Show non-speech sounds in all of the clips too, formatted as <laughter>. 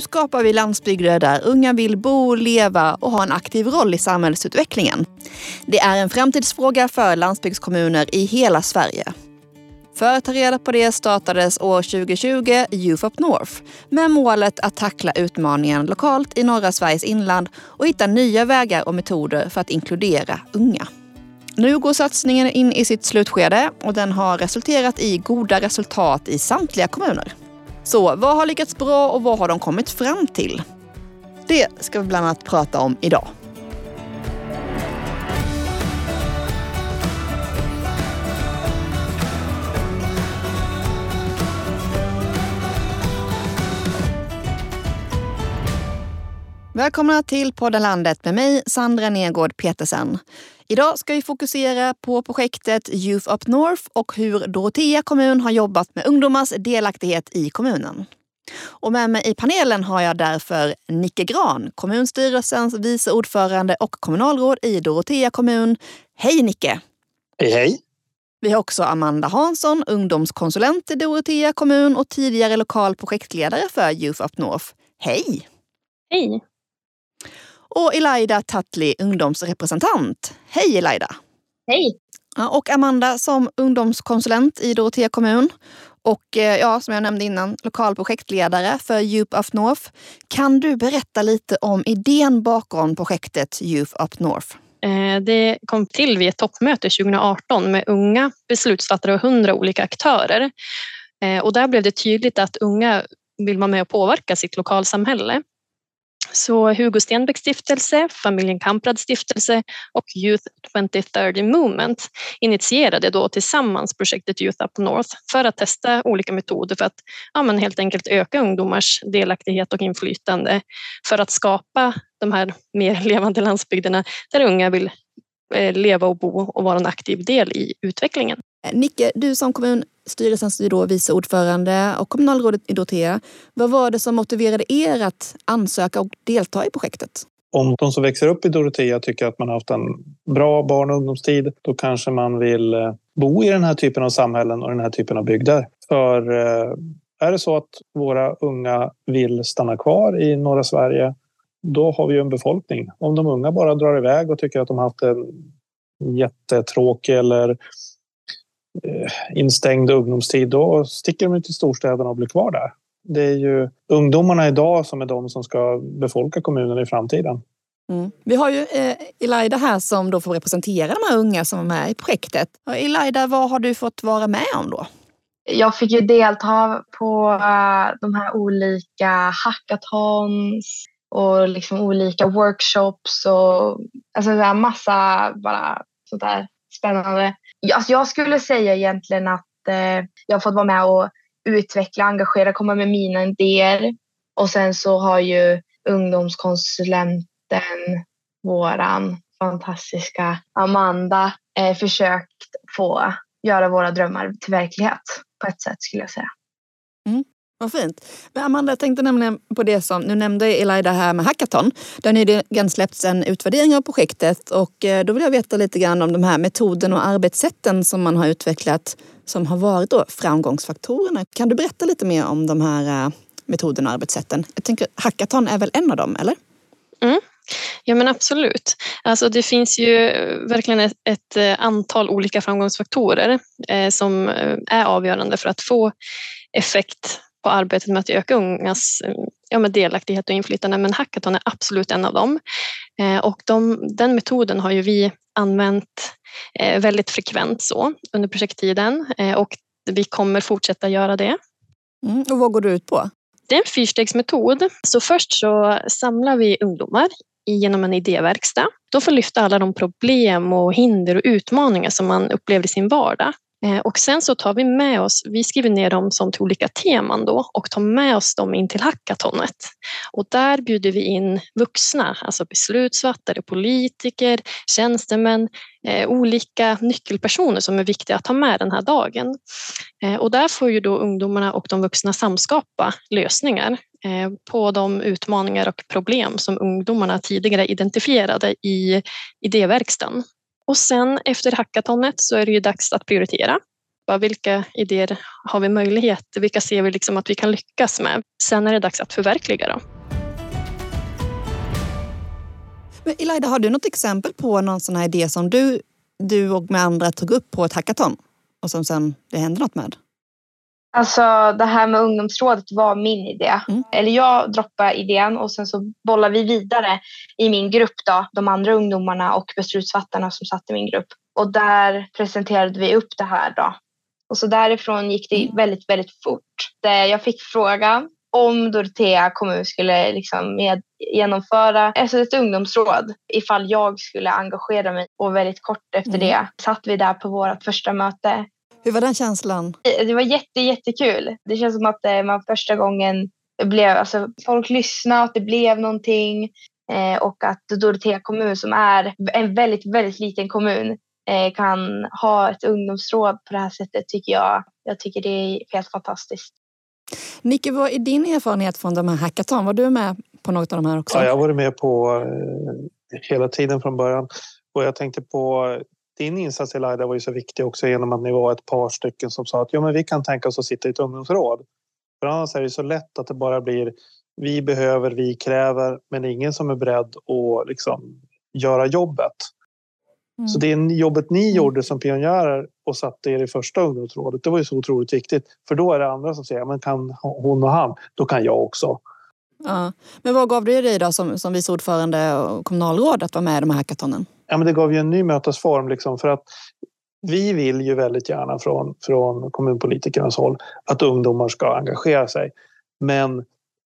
Hur skapar vi landsbygder där unga vill bo, leva och ha en aktiv roll i samhällsutvecklingen? Det är en framtidsfråga för landsbygdskommuner i hela Sverige. För att ta reda på det startades år 2020 Youth Up North med målet att tackla utmaningen lokalt i norra Sveriges inland och hitta nya vägar och metoder för att inkludera unga. Nu går satsningen in i sitt slutskede och den har resulterat i goda resultat i samtliga kommuner. Så vad har lyckats bra och vad har de kommit fram till? Det ska vi bland annat prata om idag. Välkomna till podden Landet med mig, Sandra Nergård Petersen. Idag ska vi fokusera på projektet Youth Up North och hur Dorotea kommun har jobbat med ungdomars delaktighet i kommunen. Och med mig i panelen har jag därför Nicke Gran, kommunstyrelsens vice ordförande och kommunalråd i Dorotea kommun. Hej Nicke! Hej hej! Vi har också Amanda Hansson, ungdomskonsulent i Dorotea kommun och tidigare lokal projektledare för Youth Up North. Hej! Hej! Och Elida Tattli, ungdomsrepresentant. Hej Elida! Hej! Och Amanda som ungdomskonsulent i Dorotea kommun. Och eh, ja, som jag nämnde innan, lokal projektledare för Youth Up North. Kan du berätta lite om idén bakom projektet Youth Up North? Eh, det kom till vid ett toppmöte 2018 med unga beslutsfattare och hundra olika aktörer. Eh, och där blev det tydligt att unga vill vara med och påverka sitt lokalsamhälle. Så Hugo Stenbeck stiftelse, familjen Kamprad stiftelse och Youth 2030 Movement initierade då tillsammans projektet Youth Up North för att testa olika metoder för att ja, men helt enkelt öka ungdomars delaktighet och inflytande för att skapa de här mer <laughs> levande landsbygderna där unga vill leva och bo och vara en aktiv del i utvecklingen. Nicke, du som kommunstyrelsens vice ordförande och kommunalrådet i Dorotea. Vad var det som motiverade er att ansöka och delta i projektet? Om de som växer upp i Dorotea tycker att man har haft en bra barn och ungdomstid, då kanske man vill eh, bo i den här typen av samhällen och den här typen av bygder. För eh, är det så att våra unga vill stanna kvar i norra Sverige, då har vi ju en befolkning. Om de unga bara drar iväg och tycker att de har haft en jättetråkig eller Eh, instängd ungdomstid, då sticker de till storstäderna och blir kvar där. Det är ju ungdomarna idag som är de som ska befolka kommunen i framtiden. Mm. Vi har ju eh, Elida här som då får representera de här unga som är med i projektet. Och Elida, vad har du fått vara med om då? Jag fick ju delta på uh, de här olika hackathons och liksom olika workshops och alltså massa bara sånt där spännande Alltså jag skulle säga egentligen att eh, jag har fått vara med och utveckla, engagera, komma med mina idéer. Och sen så har ju ungdomskonsulenten, våran fantastiska Amanda, eh, försökt få göra våra drömmar till verklighet på ett sätt skulle jag säga. Mm. Vad fint. Men Amanda, jag tänkte nämligen på det som, nu nämnde Elida här med hackathon. Det har nyligen släppts en utvärdering av projektet och eh, då vill jag veta lite grann om de här metoderna och arbetssätten som man har utvecklat som har varit då framgångsfaktorerna. Kan du berätta lite mer om de här eh, metoderna och arbetssätten? Jag tänker hackathon är väl en av dem, eller? Mm. Ja men absolut. Alltså det finns ju eh, verkligen ett, ett antal olika framgångsfaktorer eh, som är avgörande för att få effekt på arbetet med att öka ungas ja, med delaktighet och inflytande, men hackathon är absolut en av dem. Eh, och de, den metoden har ju vi använt eh, väldigt frekvent så under projekttiden eh, och vi kommer fortsätta göra det. Mm, och vad går det ut på? Det är en fyrstegsmetod. Så först så samlar vi ungdomar genom en idéverkstad. De får lyfta alla de problem och hinder och utmaningar som man upplever i sin vardag Eh, Eh, och sen så tar vi med oss, vi skriver ner dem som till olika teman då och tar med oss dem in till hackatonet. Och där bjuder vi in vuxna, alltså beslutsfattare, politiker, tjänstemän, eh, olika nyckelpersoner som är viktiga att ha med den här dagen. Eh, och där får ju då ungdomarna och de vuxna samskapa lösningar på de utmaningar och problem som ungdomarna tidigare identifierade i idéverkstan. Och sen efter hackatonet så är det ju dags att prioritera. bara, vilka idéer har vi möjlighet, vilka ser vi liksom att vi kan lyckas med. Sen är det dags att förverkliga dem. Men Elida, har du något exempel på någon sån här idé som du, du och med andra tog upp på ett hackathon och som sen det hände något med? Alltså det här med ungdomsrådet var min idé. Mm. Eller jag droppade idén och sen så bollar vi vidare i min grupp då, de andra ungdomarna och beslutsfattarna som satt i min grupp. Och där presenterade vi upp det här då. Och så därifrån gick det mm. väldigt, väldigt fort. Jag fick frågan om Dorotea kommun skulle liksom med, genomföra ett ungdomsråd ifall jag skulle engagera mig. Och väldigt kort efter mm. det satt vi där på vårt första möte. Hur var den känslan? Det var jätte, jättekul. Det känns som att eh, man första gången blev, alltså folk lyssnade, att det blev någonting eh, och att Dorotea kommun som är en väldigt, väldigt liten kommun eh, kan ha ett ungdomsråd på det här sättet tycker jag. Jag tycker det är helt fantastiskt. Nicke, vad är din erfarenhet från de här hackathon? Var du med på något av de här också? Ja, jag har varit med på hela tiden från början. Och jag tänkte på din insats Elida var ju så viktig också genom att ni var ett par stycken som sa att ja, men vi kan tänka oss att sitta i ett ungdomsråd. För annars är det så lätt att det bara blir vi behöver, vi kräver, men ingen som är beredd att liksom göra jobbet. Mm. Så det jobbet ni mm. gjorde som pionjärer och satte er i första ungdomsrådet, det var ju så otroligt viktigt. För då är det andra som säger, men kan hon och han, då kan jag också. Ja. Men vad gav det dig då som, som vice ordförande och kommunalråd att vara med i de här hackathonen? Ja, men det gav ju en ny mötesform liksom för att vi vill ju väldigt gärna från, från kommunpolitikernas håll att ungdomar ska engagera sig. Men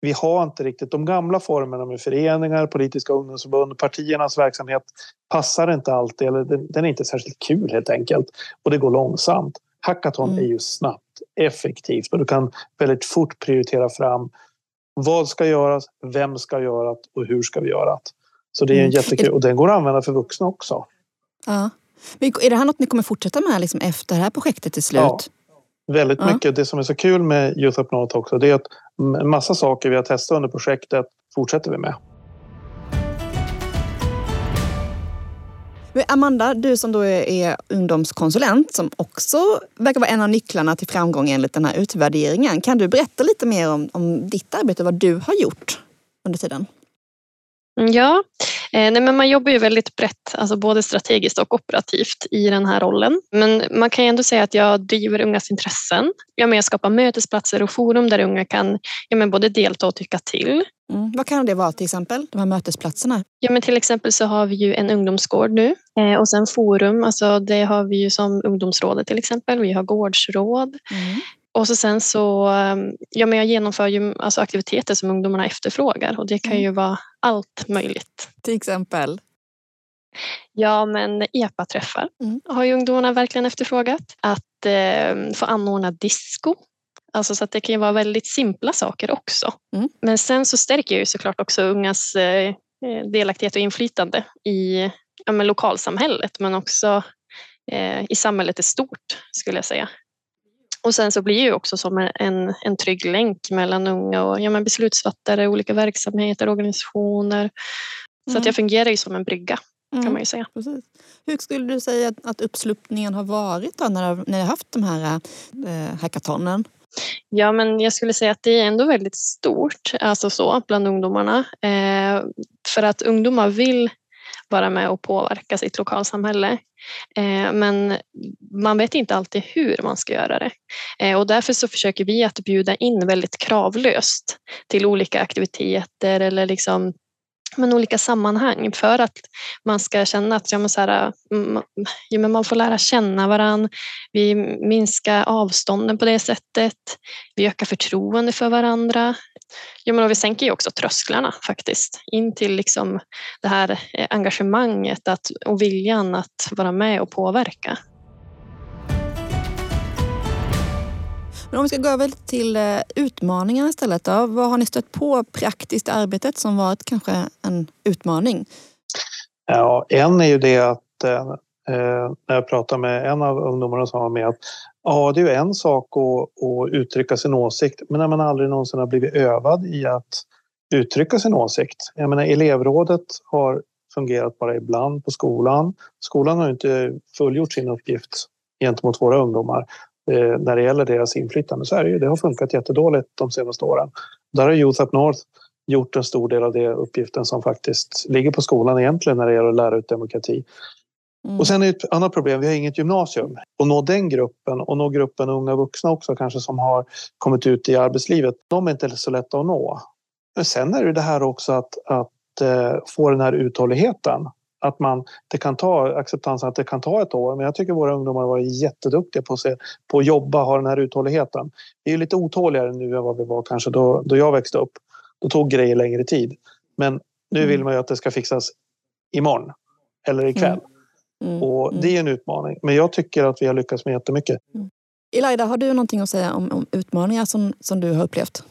vi har inte riktigt de gamla formerna med föreningar, politiska ungdomsförbund, partiernas verksamhet passar inte alltid eller den är inte särskilt kul helt enkelt och det går långsamt. Hackathon mm. är ju snabbt, effektivt och du kan väldigt fort prioritera fram vad ska göras, vem ska göra det och hur ska vi göra det. Så det är en mm. jättekul och den går att använda för vuxna också. Ja. Är det här något ni kommer fortsätta med liksom efter det här projektet är slut? Ja, väldigt ja. mycket. Det som är så kul med Youth Up North också det är att en massa saker vi har testat under projektet fortsätter vi med. Amanda, du som då är ungdomskonsulent som också verkar vara en av nycklarna till framgång enligt den här utvärderingen. Kan du berätta lite mer om, om ditt arbete och vad du har gjort under tiden? Mm, ja, eh, nej men man jobbar ju väldigt brett, alltså både strategiskt och operativt i den här rollen. Men man kan ju ändå säga att jag driver ungas intressen. Jag är med och skapar mötesplatser och forum där unga kan ja, men både delta och tycka till. Mm. Vad kan det vara till exempel, de här mötesplatserna? Ja, men till exempel så har vi ju en ungdomsgård nu eh, och sen forum, alltså det har vi ju som ungdomsrådet till exempel. Vi har gårdsråd. Mm. Och så sen så, ehm, ja men jag genomför ju alltså aktiviteter som ungdomarna efterfrågar och det kan ju mm. vara allt möjligt. Till exempel? Ja men EPA-träffar mm. har ju ungdomarna verkligen efterfrågat. Att eh, få anordna disco. Alltså så att det kan ju vara väldigt simpla saker också. Mm. Men sen så stärker jag ju såklart också ungas eh, delaktighet och inflytande i ja, men lokalsamhället men också eh, i samhället i stort skulle jag säga. Och sen så blir det ju också som en, en trygg länk mellan unga och ja, men beslutsfattare, olika verksamheter, organisationer. Mm. Så att jag mm. fungerar ju som en brygga mm. kan man ju säga. Precis. Hur skulle du säga att, att uppslutningen har varit då när, när ni har haft de här eh, hackathonen? Ja, men jag skulle säga att det är ändå väldigt stort, alltså så, bland ungdomarna. Eh, för att ungdomar vill vara med och påverka sitt lokalsamhälle. Eh, men man vet inte alltid hur man ska göra det. Eh, och därför så försöker vi att bjuda in väldigt kravlöst till olika aktiviteter eller liksom men olika sammanhang för att man ska känna att ja, men så här, mm, ja, men man får lära känna varandra. Vi minskar avstånden på det sättet. Vi ökar förtroende för varandra. Ja, men vi sänker ju också trösklarna faktiskt in till liksom det här eh, engagemanget att, och viljan att vara med och påverka. Men om vi ska gå över till eh, utmaningarna istället. Då. Vad har ni stött på praktiskt i arbetet som varit kanske en utmaning? Ja, en är ju det att eh, eh, när jag pratar med en av ungdomarna som var med att ja, det är ju en sak att, att uttrycka sin åsikt, men när man aldrig någonsin har blivit övad i att uttrycka sin åsikt. Jag menar, elevrådet har fungerat bara ibland på skolan. Skolan har inte fullgjort sin uppgift gentemot våra ungdomar eh, när det gäller deras inflytande så är det ju, det har funkat jättedåligt de senaste åren. Där har Youth Up North gjort en stor del av det uppgiften som faktiskt ligger på skolan egentligen när det gäller att lära ut demokrati. Mm. Och sen är ett annat problem, vi har inget gymnasium. Och nå den gruppen och nå gruppen unga vuxna också kanske som har kommit ut i arbetslivet, de är inte så lätta att nå. Men sen är det det här också att, att eh, få den här uthålligheten. Att man, det kan ta acceptansen att det kan ta ett år. Men jag tycker våra ungdomar har varit jätteduktiga på att, se, på att jobba, ha den här uthålligheten. Vi är lite otåligare nu än vad vi var kanske då, då jag växte upp. Då tog grejer längre tid. Men nu vill mm. man ju att det ska fixas imorgon eller ikväll. Mm. Mm. Och mm. det är en utmaning. Men jag tycker att vi har lyckats med jättemycket. Mm. Elida, har du någonting att säga om, om utmaningar som, som du har upplevt?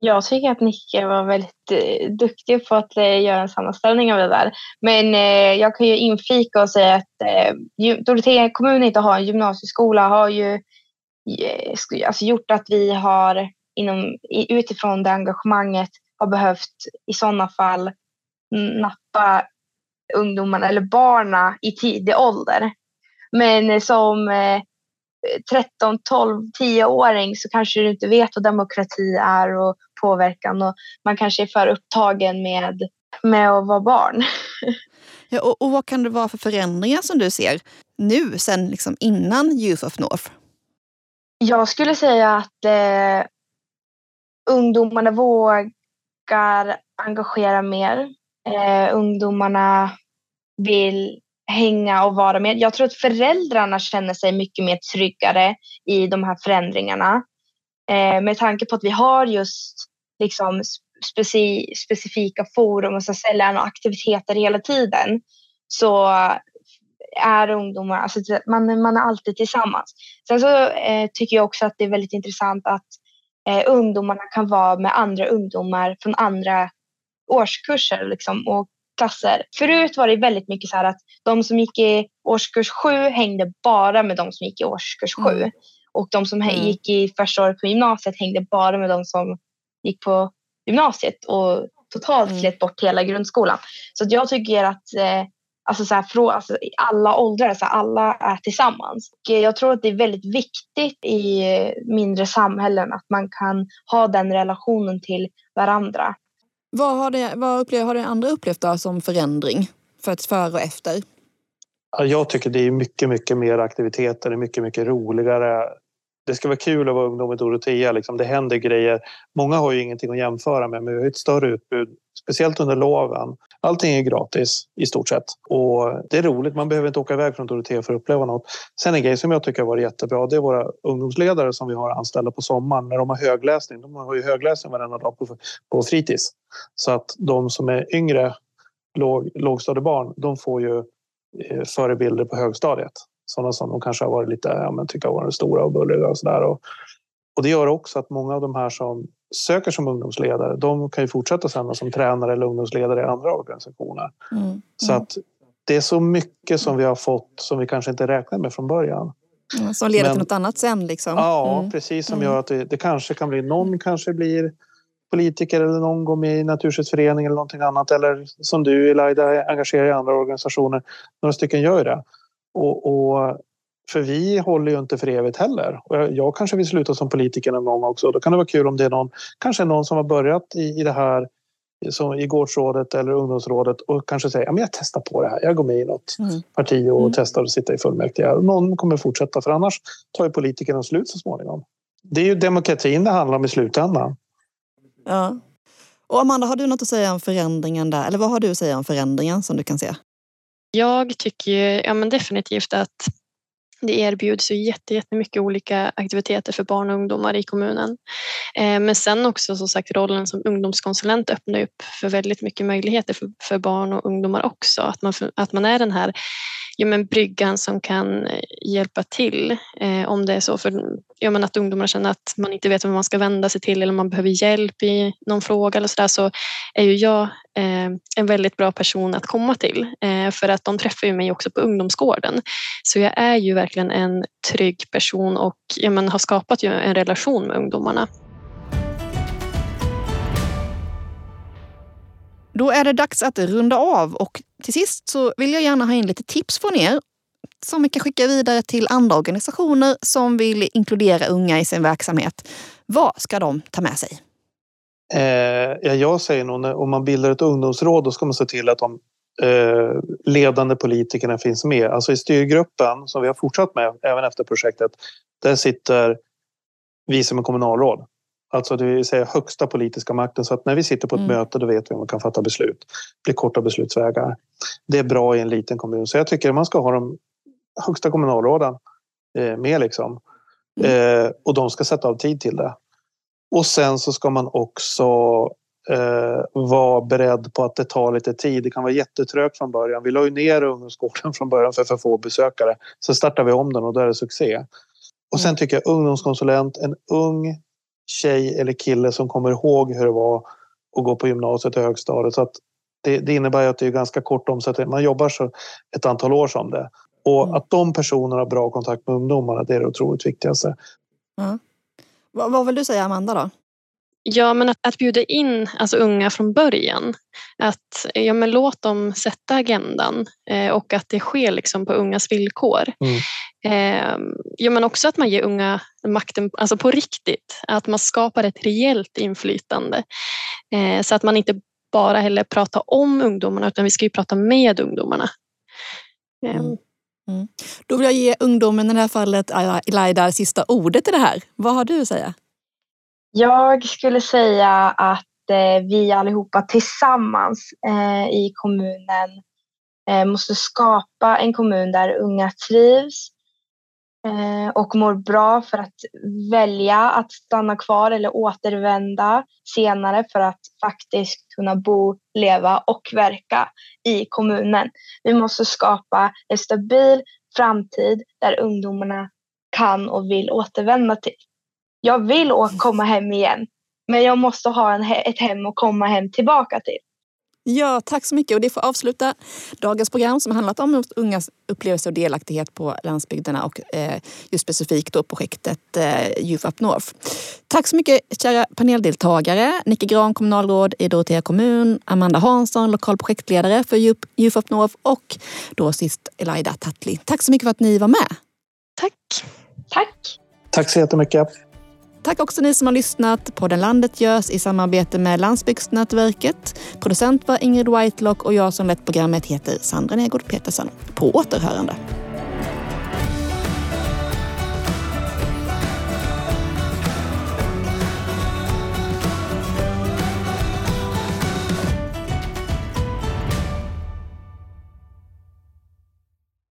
Jag tycker att Nicke var väldigt eh, duktig på att eh, göra en sammanställning av det där. Men eh, jag kan ju inflika och säga att eh, Dorotea kommun inte har en gymnasieskola har ju eh, alltså, gjort att vi har inom, utifrån det engagemanget har behövt i sådana fall nappa ungdomarna eller barna i tidig ålder. Men eh, som eh, 13, 12, 10-åring så kanske du inte vet vad demokrati är och påverkan och man kanske är för upptagen med, med att vara barn. <laughs> Ja, och, och vad kan det vara för förändringar som du ser nu, sen liksom innan Youth of North? Jag skulle säga att eh, ungdomarna vågar engagera mer. Eh, ungdomarna vill hänga och vara med. Jag tror att föräldrarna känner sig mycket mer tryggare i de här förändringarna. Eh, med tanke på att vi har just liksom speci specifika forum och sällan och aktiviteter hela tiden så är ungdomar, alltså man, man är alltid tillsammans. Sen så eh, tycker jag också att det är väldigt intressant att eh, ungdomarna kan vara med andra ungdomar från andra årskurser liksom, och klasser. Förut var det väldigt mycket så här att de som gick i årskurs sju hängde bara med de som gick i årskurs sju. Mm. Och de som mm. gick i första året på gymnasiet hängde bara med de som gick på gymnasiet och totalt mm. slet bort hela grundskolan. Så jag tycker att eh, alltså så här, från, alltså, alla åldrar, så här, alla är tillsammans. Och jag tror att det är väldigt viktigt i mindre samhällen att man kan ha den relationen till varandra. Vad har, det, vad upplever, har det andra upplevt då som förändring för ett före och efter? Jag tycker det är mycket, mycket mer aktiviteter. Det är mycket, mycket roligare. Det ska vara kul att vara ungdom i Dorotea. Liksom. Det händer grejer. Många har ju ingenting att jämföra med, men vi har ett större utbud. Speciellt under loven. Allting är gratis i stort sett. Och det är roligt. Man behöver inte åka iväg från Dorotea för att uppleva något. Sen en grej som jag tycker har varit jättebra. Det är våra ungdomsledare som vi har anställda på sommaren. När de har högläsning. De har ju högläsning varenda dag på, på fritids. Så att de som är yngre låg, lågstadiebarn, de får ju eh, förebilder på högstadiet. Sådana som de kanske har varit lite, ja, men tycker har varit stora och bulliga och sådär. Och, och det gör också att många av de här som söker som ungdomsledare, de kan ju fortsätta sen som tränare eller ungdomsledare i andra organisationer. Mm. Mm. Så att det är så mycket som vi har fått som vi kanske inte räknade med från början. Mm, som leder Men, till något annat sen liksom? Ja, mm. precis. Som mm. gör att det, det, kanske kan bli, någon kanske blir politiker eller någon går med i Naturskyddsföreningen eller någonting annat. Eller som du Elida engagerar i andra organisationer. Några stycken gör det. Och, och, för vi håller ju inte för evigt heller. Och jag, jag, kanske vill sluta som politiker någon gång också. Då kan det vara kul om det är någon, kanske någon som har börjat i, i det här som i gårdsrådet eller ungdomsrådet och kanske säger att jag testar på det här. Jag går med i något mm. parti och mm. testar att sitta i fullmäktige. Någon kommer fortsätta för annars tar ju politikerna slut så småningom. Det är ju demokratin det handlar om i slutändan. Ja. Och Amanda, har du något att säga om förändringen där? Eller vad har du att säga om förändringen som du kan se? Jag tycker ja, men definitivt att det erbjuds ju jättemycket olika aktiviteter för barn och ungdomar i kommunen. Eh, men sen också som sagt rollen som ungdomskonsulent öppnar upp för väldigt mycket möjligheter för, för barn och ungdomar också. Att man, att man är den här ja, men bryggan som kan eh, hjälpa till eh, om det är så. För ja, men att ungdomar känner att man inte vet vad man ska vända sig till eller man behöver hjälp i någon fråga eller så där, så är ju jag eh, en väldigt bra person att komma till eh, för att de träffar ju mig också på ungdomsgården. Så jag är ju verkligen en trygg person och ja, men har skapat ju en relation med ungdomarna. Då är det dags att runda av och till sist så vill jag gärna ha in lite tips från er som vi kan skicka vidare till andra organisationer som vill inkludera unga i sin verksamhet. Vad ska de ta med sig? Eh, ja, jag säger nog om man bildar ett ungdomsråd då ska man se till att de eh, ledande politikerna finns med. Alltså i styrgruppen som vi har fortsatt med även efter projektet. Där sitter vi som är kommunalråd. Alltså det vill säga högsta politiska makten. Så att när vi sitter på ett mm. möte då vet vi om vi kan fatta beslut. Det blir korta beslutsvägar. Det är bra i en liten kommun. Så jag tycker man ska ha de högsta kommunalråden eh, med liksom. Mm. Eh, och de ska sätta av tid till det. Och sen så ska man också eh, vara beredd på att det tar lite tid. Det kan vara jättetrögt från början. Vi la ju ner ungdomsgården <laughs> från början för för få besökare. Sen startar vi om den och då är det succé. Och sen mm. tycker jag ungdomskonsulent, en ung tjej eller kille som kommer ihåg hur det var att gå på gymnasiet och högstadiet. Så det, det innebär att det är ganska kort omsättning. Man jobbar så ett antal år som det. Och mm. att de personerna har bra kontakt med ungdomarna, det är det otroligt viktigaste. Mm. Vad, vad vill du säga Amanda då? Ja, men att, att bjuda in alltså unga från början. Att ja, men låt dem sätta agendan eh, och att det sker liksom på ungas villkor. Mm. Eh, ja, men också att man ger unga makten alltså på riktigt. Att man skapar ett reellt inflytande. Eh, så att man inte bara heller pratar om ungdomarna utan vi ska ju prata med ungdomarna. Mm. Ehm. Mm. Då vill jag ge ungdomen i det här fallet, Laida, sista ordet i det här. Vad har du att säga? Jag skulle säga att eh, vi allihopa tillsammans eh, i kommunen eh, måste skapa en kommun där unga trivs eh, och mår bra för att välja att stanna kvar eller återvända senare för att faktiskt kunna bo, leva och verka i kommunen. Vi måste skapa en stabil framtid där ungdomarna kan och vill återvända till jag vill komma hem igen. Men jag måste ha en, ett hem att komma hem tillbaka till. Ja, tack så mycket. Och det får avsluta dagens program som handlat om ungas upplevelse och delaktighet på landsbygderna och eh, just specifikt då projektet eh, Youth Up North. Tack så mycket kära paneldeltagare. Nicke Gran, kommunalråd i Dorotea kommun, Amanda Hansson, lokal projektledare för Youth Up North och då sist Elida Tattli. Tack så mycket för att ni var med. Tack. Tack. Tack så jättemycket. Tack också ni som har lyssnat. Podden Landet görs i samarbete med Landsbygdsnätverket. Producent var Ingrid Whitelock och jag som lett programmet heter Sandra Negård Petersen. På återhörande.